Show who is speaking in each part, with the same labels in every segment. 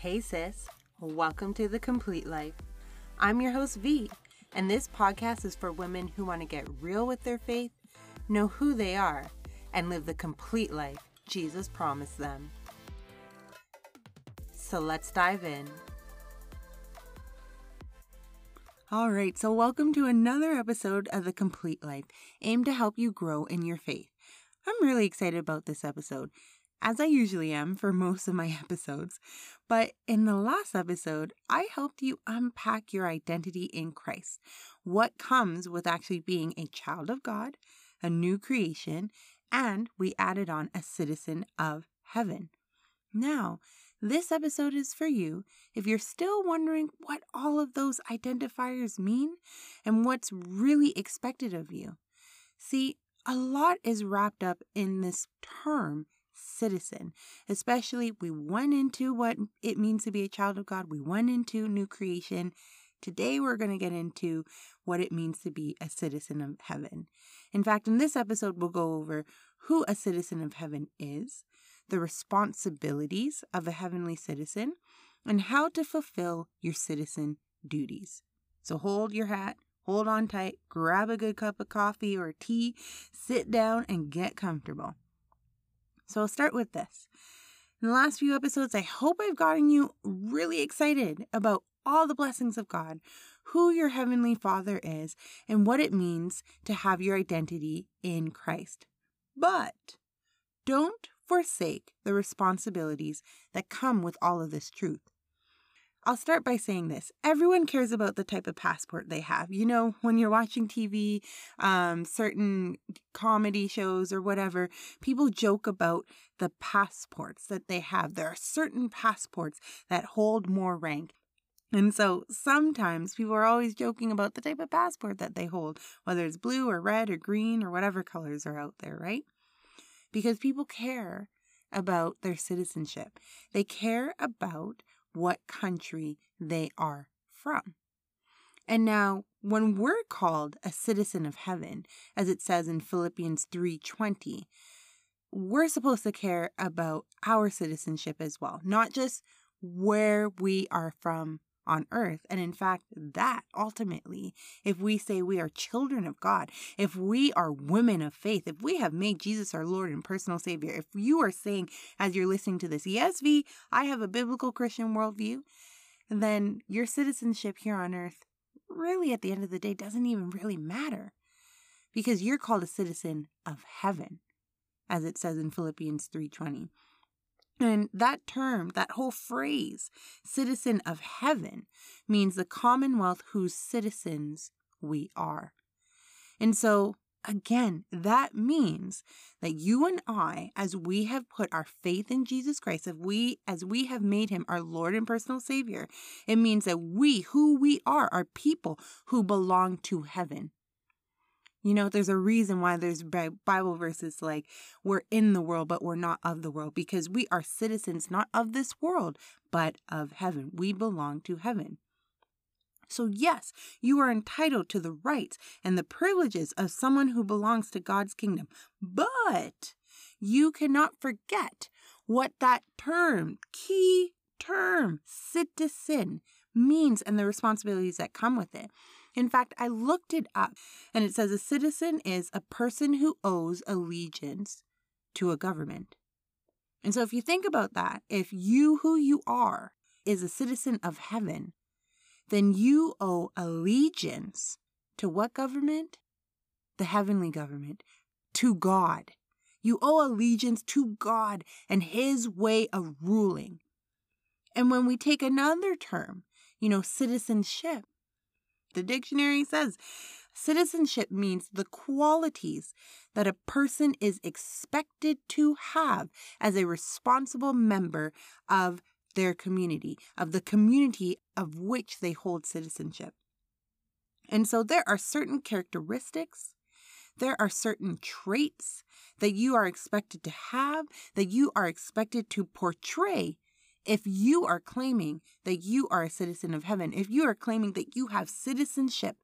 Speaker 1: Hey, sis. Welcome to The Complete Life. I'm your host, V, and this podcast is for women who want to get real with their faith, know who they are, and live the complete life Jesus promised them. So let's dive in. All right, so welcome to another episode of The Complete Life, aimed to help you grow in your faith. I'm really excited about this episode, as I usually am for most of my episodes. But in the last episode, I helped you unpack your identity in Christ, what comes with actually being a child of God, a new creation, and we added on a citizen of heaven. Now, this episode is for you if you're still wondering what all of those identifiers mean and what's really expected of you. See, a lot is wrapped up in this term citizen, especially we went into what it means to be a child of God, we went into new creation. Today, we're going to get into what it means to be a citizen of heaven. In fact, in this episode, we'll go over who a citizen of heaven is, the responsibilities of a heavenly citizen, and how to fulfill your citizen duties. So hold your hat, hold on tight, grab a good cup of coffee or tea, sit down, and get comfortable. So I'll start with this. In the last few episodes, I hope I've gotten you really excited about all the blessings of God, who your Heavenly Father is, and what it means to have your identity in Christ. But don't forsake the responsibilities that come with all of this truth. I'll start by saying this. Everyone cares about the type of passport they have. You know, when you're watching TV, um, certain comedy shows or whatever, people joke about the passports that they have. There are certain passports that hold more rank. And so sometimes people are always joking about the type of passport that they hold, whether it's blue or red or green or whatever colors are out there, right? Because people care about their citizenship. They care about what country they are from. And now when we're called a citizen of heaven, as it says in Philippians 3:20, we're supposed to care about our citizenship as well, not just where we are from on earth. And in fact, that ultimately, if we say we are children of God, if we are women of faith, if we have made Jesus our Lord and personal Savior, if you are saying as you're listening to this, yes, V, I have a biblical Christian worldview, then your citizenship here on earth really at the end of the day doesn't even really matter because you're called a citizen of heaven as it says in Philippians 3:20 and that term, that whole phrase, citizen of heaven, means the commonwealth whose citizens we are. And so, again, that means that you and I, as we have put our faith in Jesus Christ, if we, as we have made him our Lord and personal Savior, it means that we, who we are, are people who belong to heaven. You know, there's a reason why there's Bible verses like, we're in the world, but we're not of the world, because we are citizens not of this world, but of heaven. We belong to heaven. So, yes, you are entitled to the rights and the privileges of someone who belongs to God's kingdom, but you cannot forget what that term, key term, citizen, means and the responsibilities that come with it. In fact, I looked it up and it says a citizen is a person who owes allegiance to a government. And so if you think about that, if you who you are is a citizen of heaven, then you owe allegiance to what government? The heavenly government, to God. You owe allegiance to God and His way of ruling. And when we take another term, you know, citizenship. The dictionary says citizenship means the qualities that a person is expected to have as a responsible member of their community, of the community of which they hold citizenship. And so there are certain characteristics, there are certain traits that you are expected to have, that you are expected to portray if you are claiming that you are a citizen of heaven, if you are claiming that you have citizenship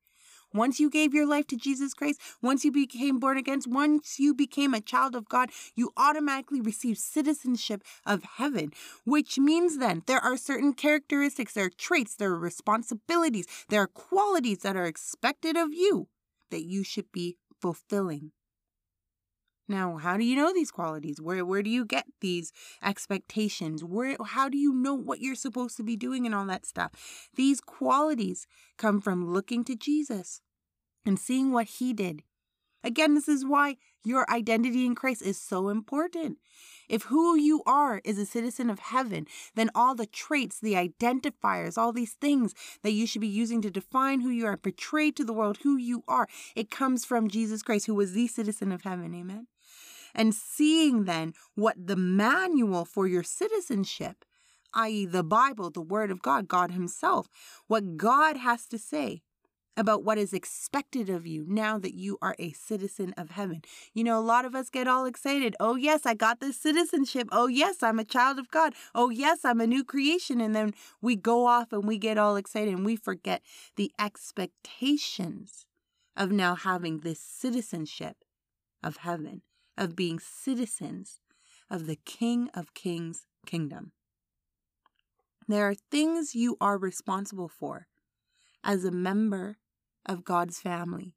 Speaker 1: Once you gave your life to Jesus Christ, once you became born again, once you became a child of God, you automatically receive citizenship of heaven, which means then there are certain characteristics, there are traits, there are responsibilities, there are qualities that are expected of you that you should be fulfilling. Now, how do you know these qualities? Where where do you get these expectations? Where how do you know what you're supposed to be doing and all that stuff? These qualities come from looking to Jesus and seeing what he did. Again, this is why your identity in Christ is so important. If who you are is a citizen of heaven, then all the traits, the identifiers, all these things that you should be using to define who you are, portray to the world who you are, it comes from Jesus Christ, who was the citizen of heaven. Amen and seeing then what the manual for your citizenship, i.e., the Bible, the Word of God, God Himself, what God has to say about what is expected of you now that you are a citizen of heaven. You know, a lot of us get all excited. Oh, yes, I got this citizenship. Oh, yes, I'm a child of God. Oh, yes, I'm a new creation. And then we go off and we get all excited and we forget the expectations of now having this citizenship of heaven of being citizens of the King of Kings kingdom. There are things you are responsible for as a member of God's family.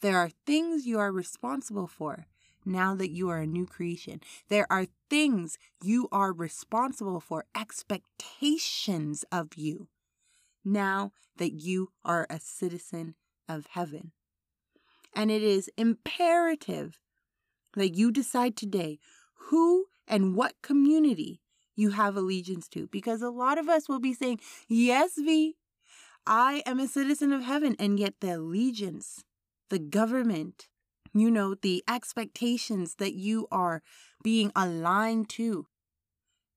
Speaker 1: There are things you are responsible for now that you are a new creation. There are things you are responsible for, expectations of you now that you are a citizen of heaven. And it is imperative that you decide today who and what community you have allegiance to. Because a lot of us will be saying, Yes, V, I am a citizen of heaven. And yet the allegiance, the government, you know, the expectations that you are being aligned to,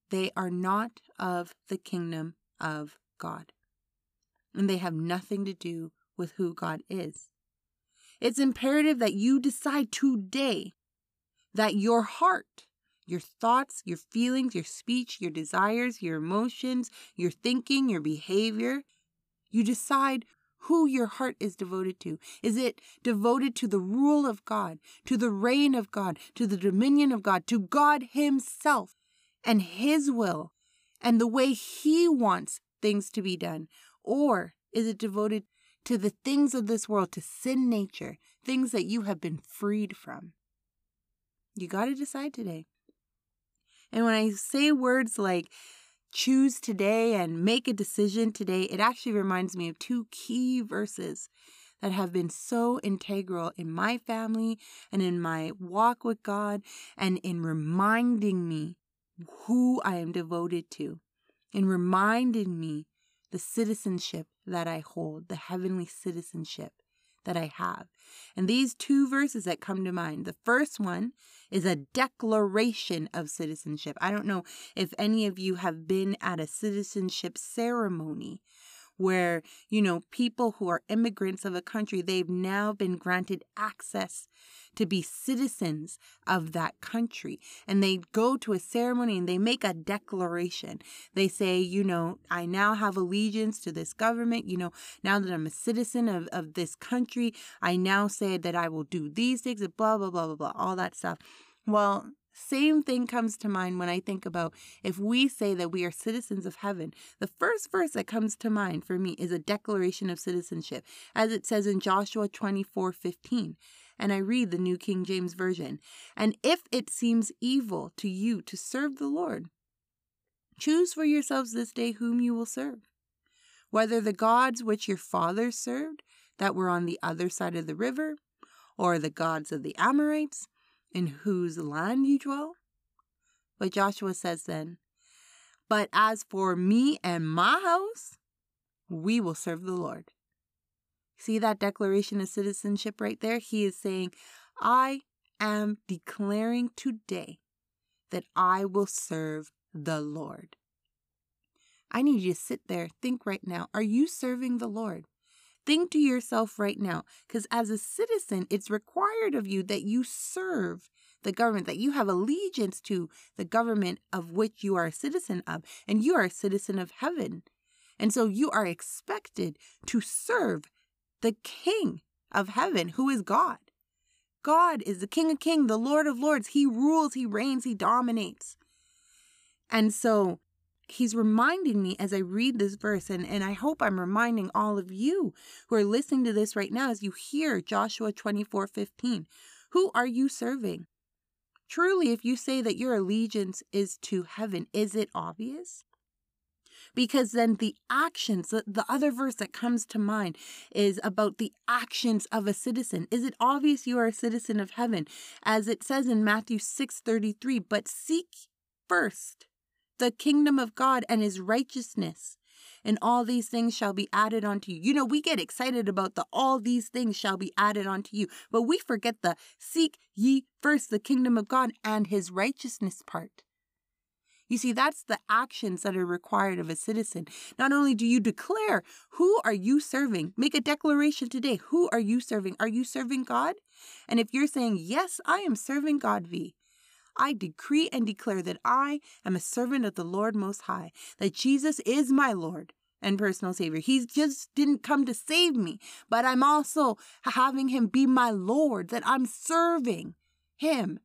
Speaker 1: they are not of the kingdom of God. And they have nothing to do with who God is. It's imperative that you decide today that your heart, your thoughts, your feelings, your speech, your desires, your emotions, your thinking, your behavior, you decide who your heart is devoted to. Is it devoted to the rule of God, to the reign of God, to the dominion of God, to God Himself and His will and the way He wants things to be done? Or is it devoted to the things of this world, to sin nature, things that you have been freed from? You got to decide today. And when I say words like choose today and make a decision today, it actually reminds me of two key verses that have been so integral in my family and in my walk with God and in reminding me who I am devoted to, in reminding me the citizenship that I hold, the heavenly citizenship that I have. And these two verses that come to mind the first one is a declaration of citizenship. I don't know if any of you have been at a citizenship ceremony where, you know, people who are immigrants of a country, they've now been granted access to be citizens of that country. And they go to a ceremony and they make a declaration. They say, you know, I now have allegiance to this government. You know, now that I'm a citizen of, of this country, I now say that I will do these things, blah, blah, blah, blah, blah, all that stuff. Well, same thing comes to mind when I think about if we say that we are citizens of heaven. The first verse that comes to mind for me is a declaration of citizenship, as it says in Joshua 24 15 and I read the New King James Version. And if it seems evil to you to serve the Lord, choose for yourselves this day whom you will serve, whether the gods which your fathers served that were on the other side of the river, or the gods of the Amorites, in whose land you dwell. But Joshua says then, But as for me and my house, we will serve the Lord. See that declaration of citizenship right there? He is saying, I am declaring today that I will serve the Lord. I need you to sit there, think right now. Are you serving the Lord? Think to yourself right now, because as a citizen, it's required of you that you serve the government, that you have allegiance to the government of which you are a citizen of, and you are a citizen of heaven. And so you are expected to serve the King of heaven, who is God. God is the King of kings, the Lord of lords. He rules, he reigns, he dominates. And so he's reminding me as I read this verse, and, and I hope I'm reminding all of you who are listening to this right now as you hear Joshua 24 15. Who are you serving? Truly, if you say that your allegiance is to heaven, is it obvious? because then the actions, the, the other verse that comes to mind is about the actions of a citizen. Is it obvious you are a citizen of heaven? As it says in Matthew 6:33, but seek first the kingdom of God and his righteousness and all these things shall be added unto you. You know, we get excited about the all these things shall be added unto you, but we forget the seek ye first the kingdom of God and his righteousness part. You see, that's the actions that are required of a citizen. Not only do you declare, who are you serving? Make a declaration today. Who are you serving? Are you serving God? And if you're saying, yes, I am serving God, V, I decree and declare that I am a servant of the Lord Most High, that Jesus is my Lord and personal Savior. He just didn't come to save me, but I'm also having Him be my Lord, that I'm serving Him,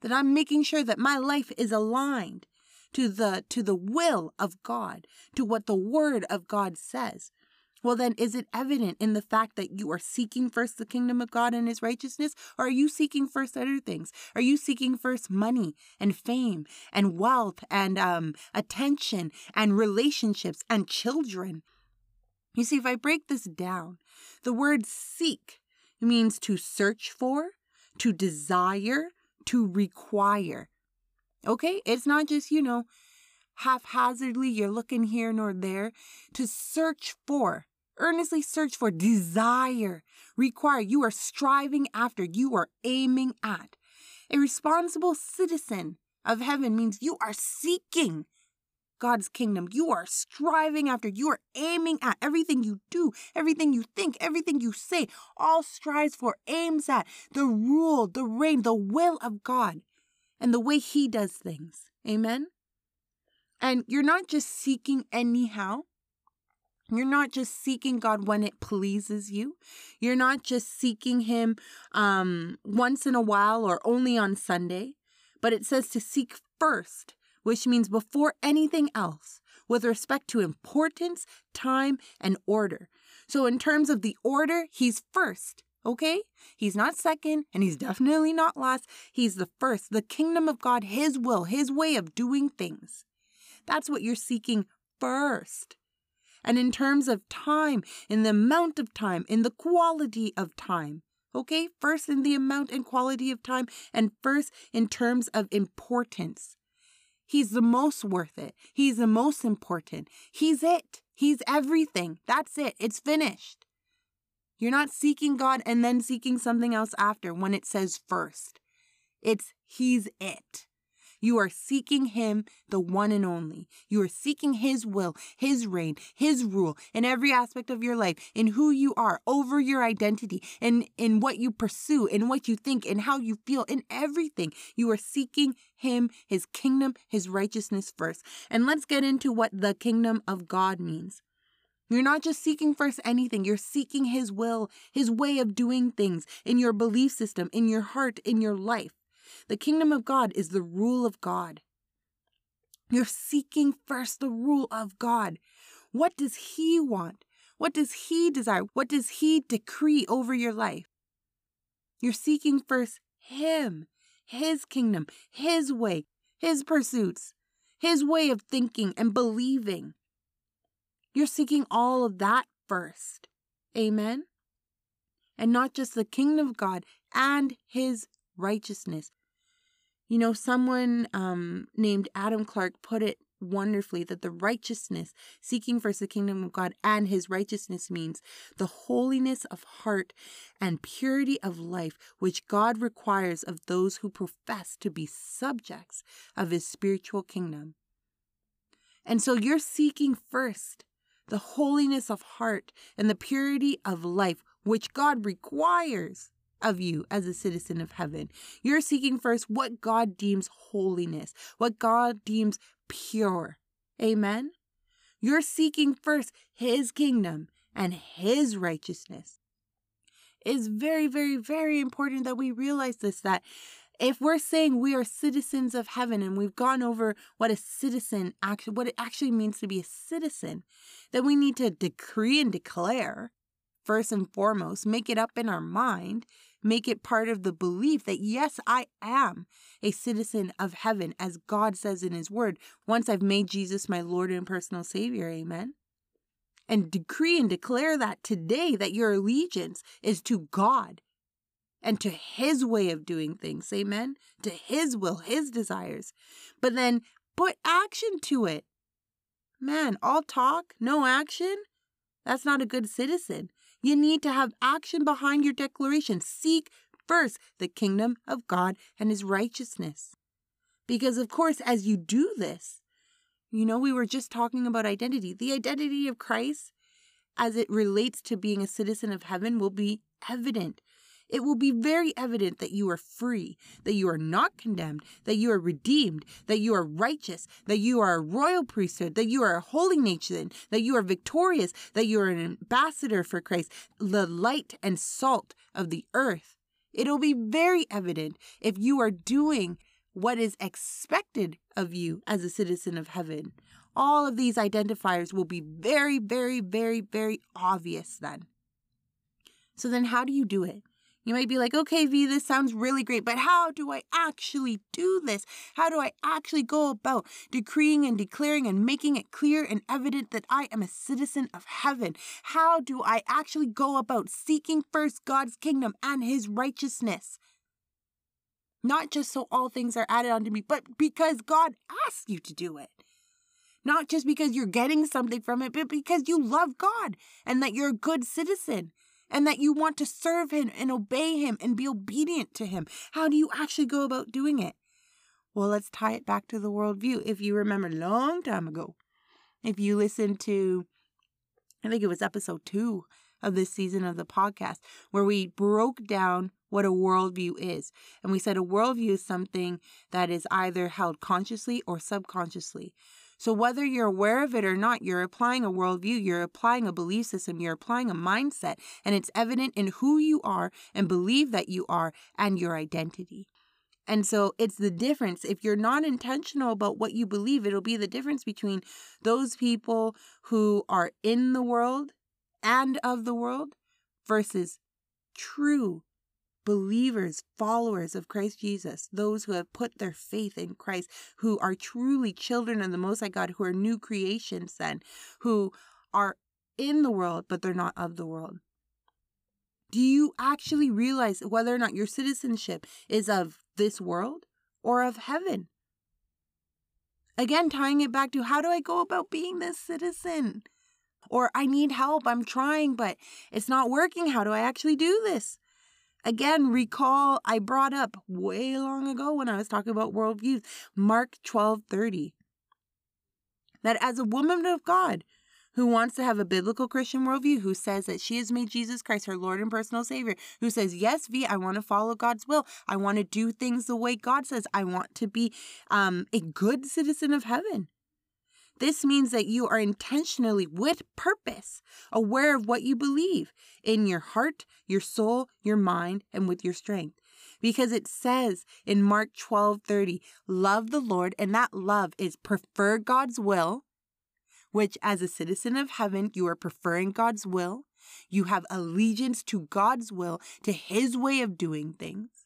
Speaker 1: that I'm making sure that my life is aligned to the to the will of God, to what the word of God says. Well, then, is it evident in the fact that you are seeking first the kingdom of God and his righteousness? Or are you seeking first other things? Are you seeking first money and fame and wealth and um, attention and relationships and children? You see, if I break this down, the word seek means to search for, to desire, to require. Okay? It's not just, you know, haphazardly, you're looking here nor there. To search for, earnestly search for, desire, require. You are striving after, you are aiming at. A responsible citizen of heaven means you are seeking God's kingdom. You are striving after, you are aiming at everything you do, everything you think, everything you say, all strives for, aims at the rule, the reign, the will of God and the way He does things. Amen? And you're not just seeking anyhow. You're not just seeking God when it pleases you. You're not just seeking Him um, once in a while or only on Sunday, but it says to seek first, which means before anything else, with respect to importance, time, and order. So, in terms of the order, He's first. Okay? He's not second, and he's definitely not last. He's the first. The kingdom of God, his will, his way of doing things. That's what you're seeking first. And in terms of time, in the amount of time, in the quality of time. Okay? First in the amount and quality of time, and first in terms of importance. He's the most worth it. He's the most important. He's it. He's everything. That's it. It's finished. You're not seeking God and then seeking something else after when it says first. It's He's it. You are seeking Him, the one and only. You are seeking His will, His reign, His rule in every aspect of your life, in who you are, over your identity, in, in what you pursue, in what you think, in how you feel, in everything. You are seeking Him, His kingdom, His righteousness first. And let's get into what the kingdom of God means. You're not just seeking first anything, you're seeking His will, His way of doing things in your belief system, in your heart, in your life. The kingdom of God is the rule of God. You're seeking first the rule of God. What does He want? What does He desire? What does He decree over your life? You're seeking first Him, His kingdom, His way, His pursuits, His way of thinking and believing. You're seeking all of that first. Amen? And not just the kingdom of God and his righteousness. You know, someone um, named Adam Clarke put it wonderfully that the righteousness, seeking first the kingdom of God and his righteousness means the holiness of heart and purity of life, which God requires of those who profess to be subjects of his spiritual kingdom. And so you're seeking first the holiness of heart, and the purity of life, which God requires of you as a citizen of heaven. You're seeking first what God deems holiness, what God deems pure. Amen? You're seeking first His kingdom and His righteousness. It's very, very, very important that we realize this that if we're saying we are citizens of heaven and we've gone over what a citizen actually what it actually means to be a citizen, then we need to decree and declare first and foremost, make it up in our mind, make it part of the belief that yes, I am a citizen of heaven, as God says in His Word, once I've made Jesus my Lord and personal Savior. Amen. And decree and declare that today that your allegiance is to God and to his way of doing things. Amen. To his will, his desires. But then put action to it. Man, all talk, no action. That's not a good citizen. You need to have action behind your declaration. Seek first the kingdom of God and his righteousness. Because, of course, as you do this, you know, we were just talking about identity. The identity of Christ, as it relates to being a citizen of heaven, will be evident it will be very evident that you are free, that you are not condemned, that you are redeemed, that you are righteous, that you are a royal priesthood, that you are a holy nation, that you are victorious, that you are an ambassador for Christ, the light and salt of the earth. It'll be very evident if you are doing what is expected of you as a citizen of heaven. All of these identifiers will be very, very, very, very obvious then. So, then how do you do it? You might be like, okay, V, this sounds really great, but how do I actually do this? How do I actually go about decreeing and declaring and making it clear and evident that I am a citizen of heaven? How do I actually go about seeking first God's kingdom and his righteousness? Not just so all things are added onto me, but because God asked you to do it. Not just because you're getting something from it, but because you love God and that you're a good citizen and that you want to serve him and obey him and be obedient to him. How do you actually go about doing it? Well, let's tie it back to the worldview. If you remember long time ago, if you listened to, I think it was episode two of this season of the podcast, where we broke down what a worldview is. And we said a worldview is something that is either held consciously or subconsciously. So, whether you're aware of it or not, you're applying a worldview, you're applying a belief system, you're applying a mindset, and it's evident in who you are and believe that you are and your identity. And so it's the difference. If you're not intentional about what you believe, it'll be the difference between those people who are in the world and of the world versus true believers, followers of Christ Jesus, those who have put their faith in Christ, who are truly children of the Most High God, who are new creations, then, who are in the world, but they're not of the world. Do you actually realize whether or not your citizenship is of this world or of heaven? Again, tying it back to how do I go about being this citizen? Or I need help, I'm trying, but it's not working. How do I actually do this? Again, recall I brought up way long ago when I was talking about worldviews, Mark 12 30. That as a woman of God who wants to have a biblical Christian worldview, who says that she has made Jesus Christ her Lord and personal Savior, who says, Yes, V, I want to follow God's will. I want to do things the way God says. I want to be um, a good citizen of heaven. This means that you are intentionally, with purpose, aware of what you believe in your heart, your soul, your mind, and with your strength. Because it says in Mark 12 30, love the Lord, and that love is prefer God's will, which as a citizen of heaven, you are preferring God's will. You have allegiance to God's will, to his way of doing things.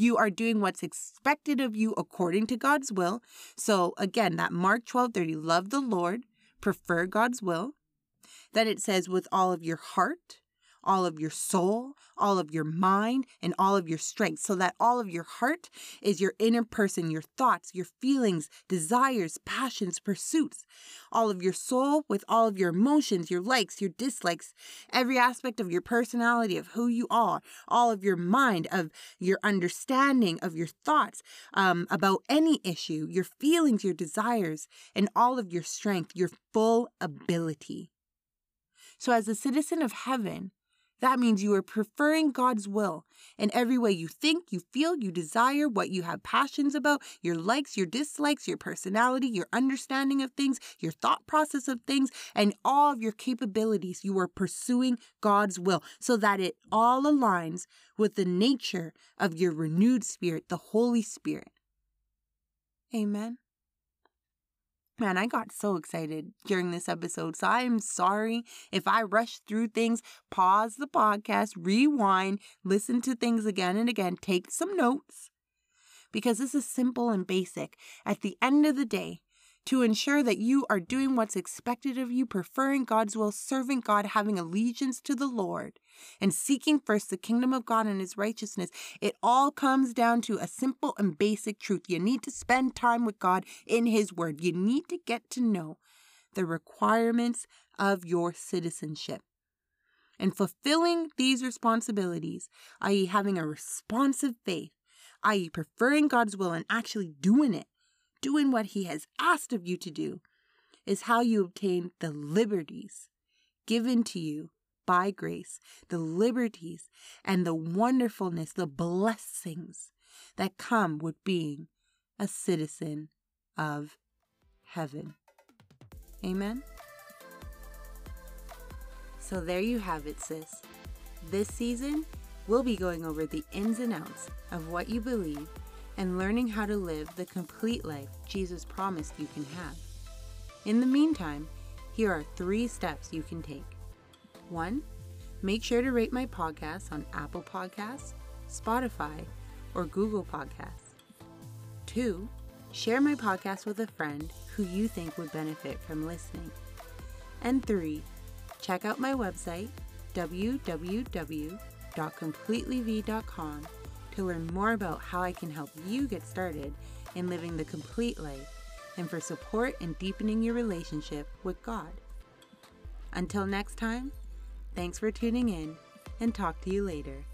Speaker 1: You are doing what's expected of you according to God's will. So again, that Mark 12 30, love the Lord, prefer God's will. Then it says, with all of your heart, all of your soul, all of your mind, and all of your strength, so that all of your heart is your inner person, your thoughts, your feelings, desires, passions, pursuits, all of your soul with all of your emotions, your likes, your dislikes, every aspect of your personality, of who you are, all of your mind, of your understanding, of your thoughts um, about any issue, your feelings, your desires, and all of your strength, your full ability. So, as a citizen of heaven, That means you are preferring God's will in every way you think, you feel, you desire, what you have passions about, your likes, your dislikes, your personality, your understanding of things, your thought process of things, and all of your capabilities. You are pursuing God's will so that it all aligns with the nature of your renewed spirit, the Holy Spirit. Amen. Man, I got so excited during this episode. So I am sorry if I rushed through things. Pause the podcast, rewind, listen to things again and again, take some notes because this is simple and basic. At the end of the day, to ensure that you are doing what's expected of you, preferring God's will, serving God, having allegiance to the Lord, and seeking first the kingdom of God and his righteousness. It all comes down to a simple and basic truth. You need to spend time with God in his word. You need to get to know the requirements of your citizenship. And fulfilling these responsibilities, i.e., having a responsive faith, i.e., preferring God's will and actually doing it, doing what He has asked of you to do, is how you obtain the liberties given to you by grace, the liberties and the wonderfulness, the blessings that come with being a citizen of heaven. Amen. So there you have it, sis. This season, we'll be going over the ins and outs of what you believe and learning how to live the complete life Jesus promised you can have. In the meantime, here are three steps you can take. One, make sure to rate my podcast on Apple Podcasts, Spotify, or Google Podcasts. Two, share my podcast with a friend who you think would benefit from listening. And three, check out my website, www.completelyvee.com to learn more about how I can help you get started in living the complete life and for support in deepening your relationship with God. Until next time, thanks for tuning in and talk to you later.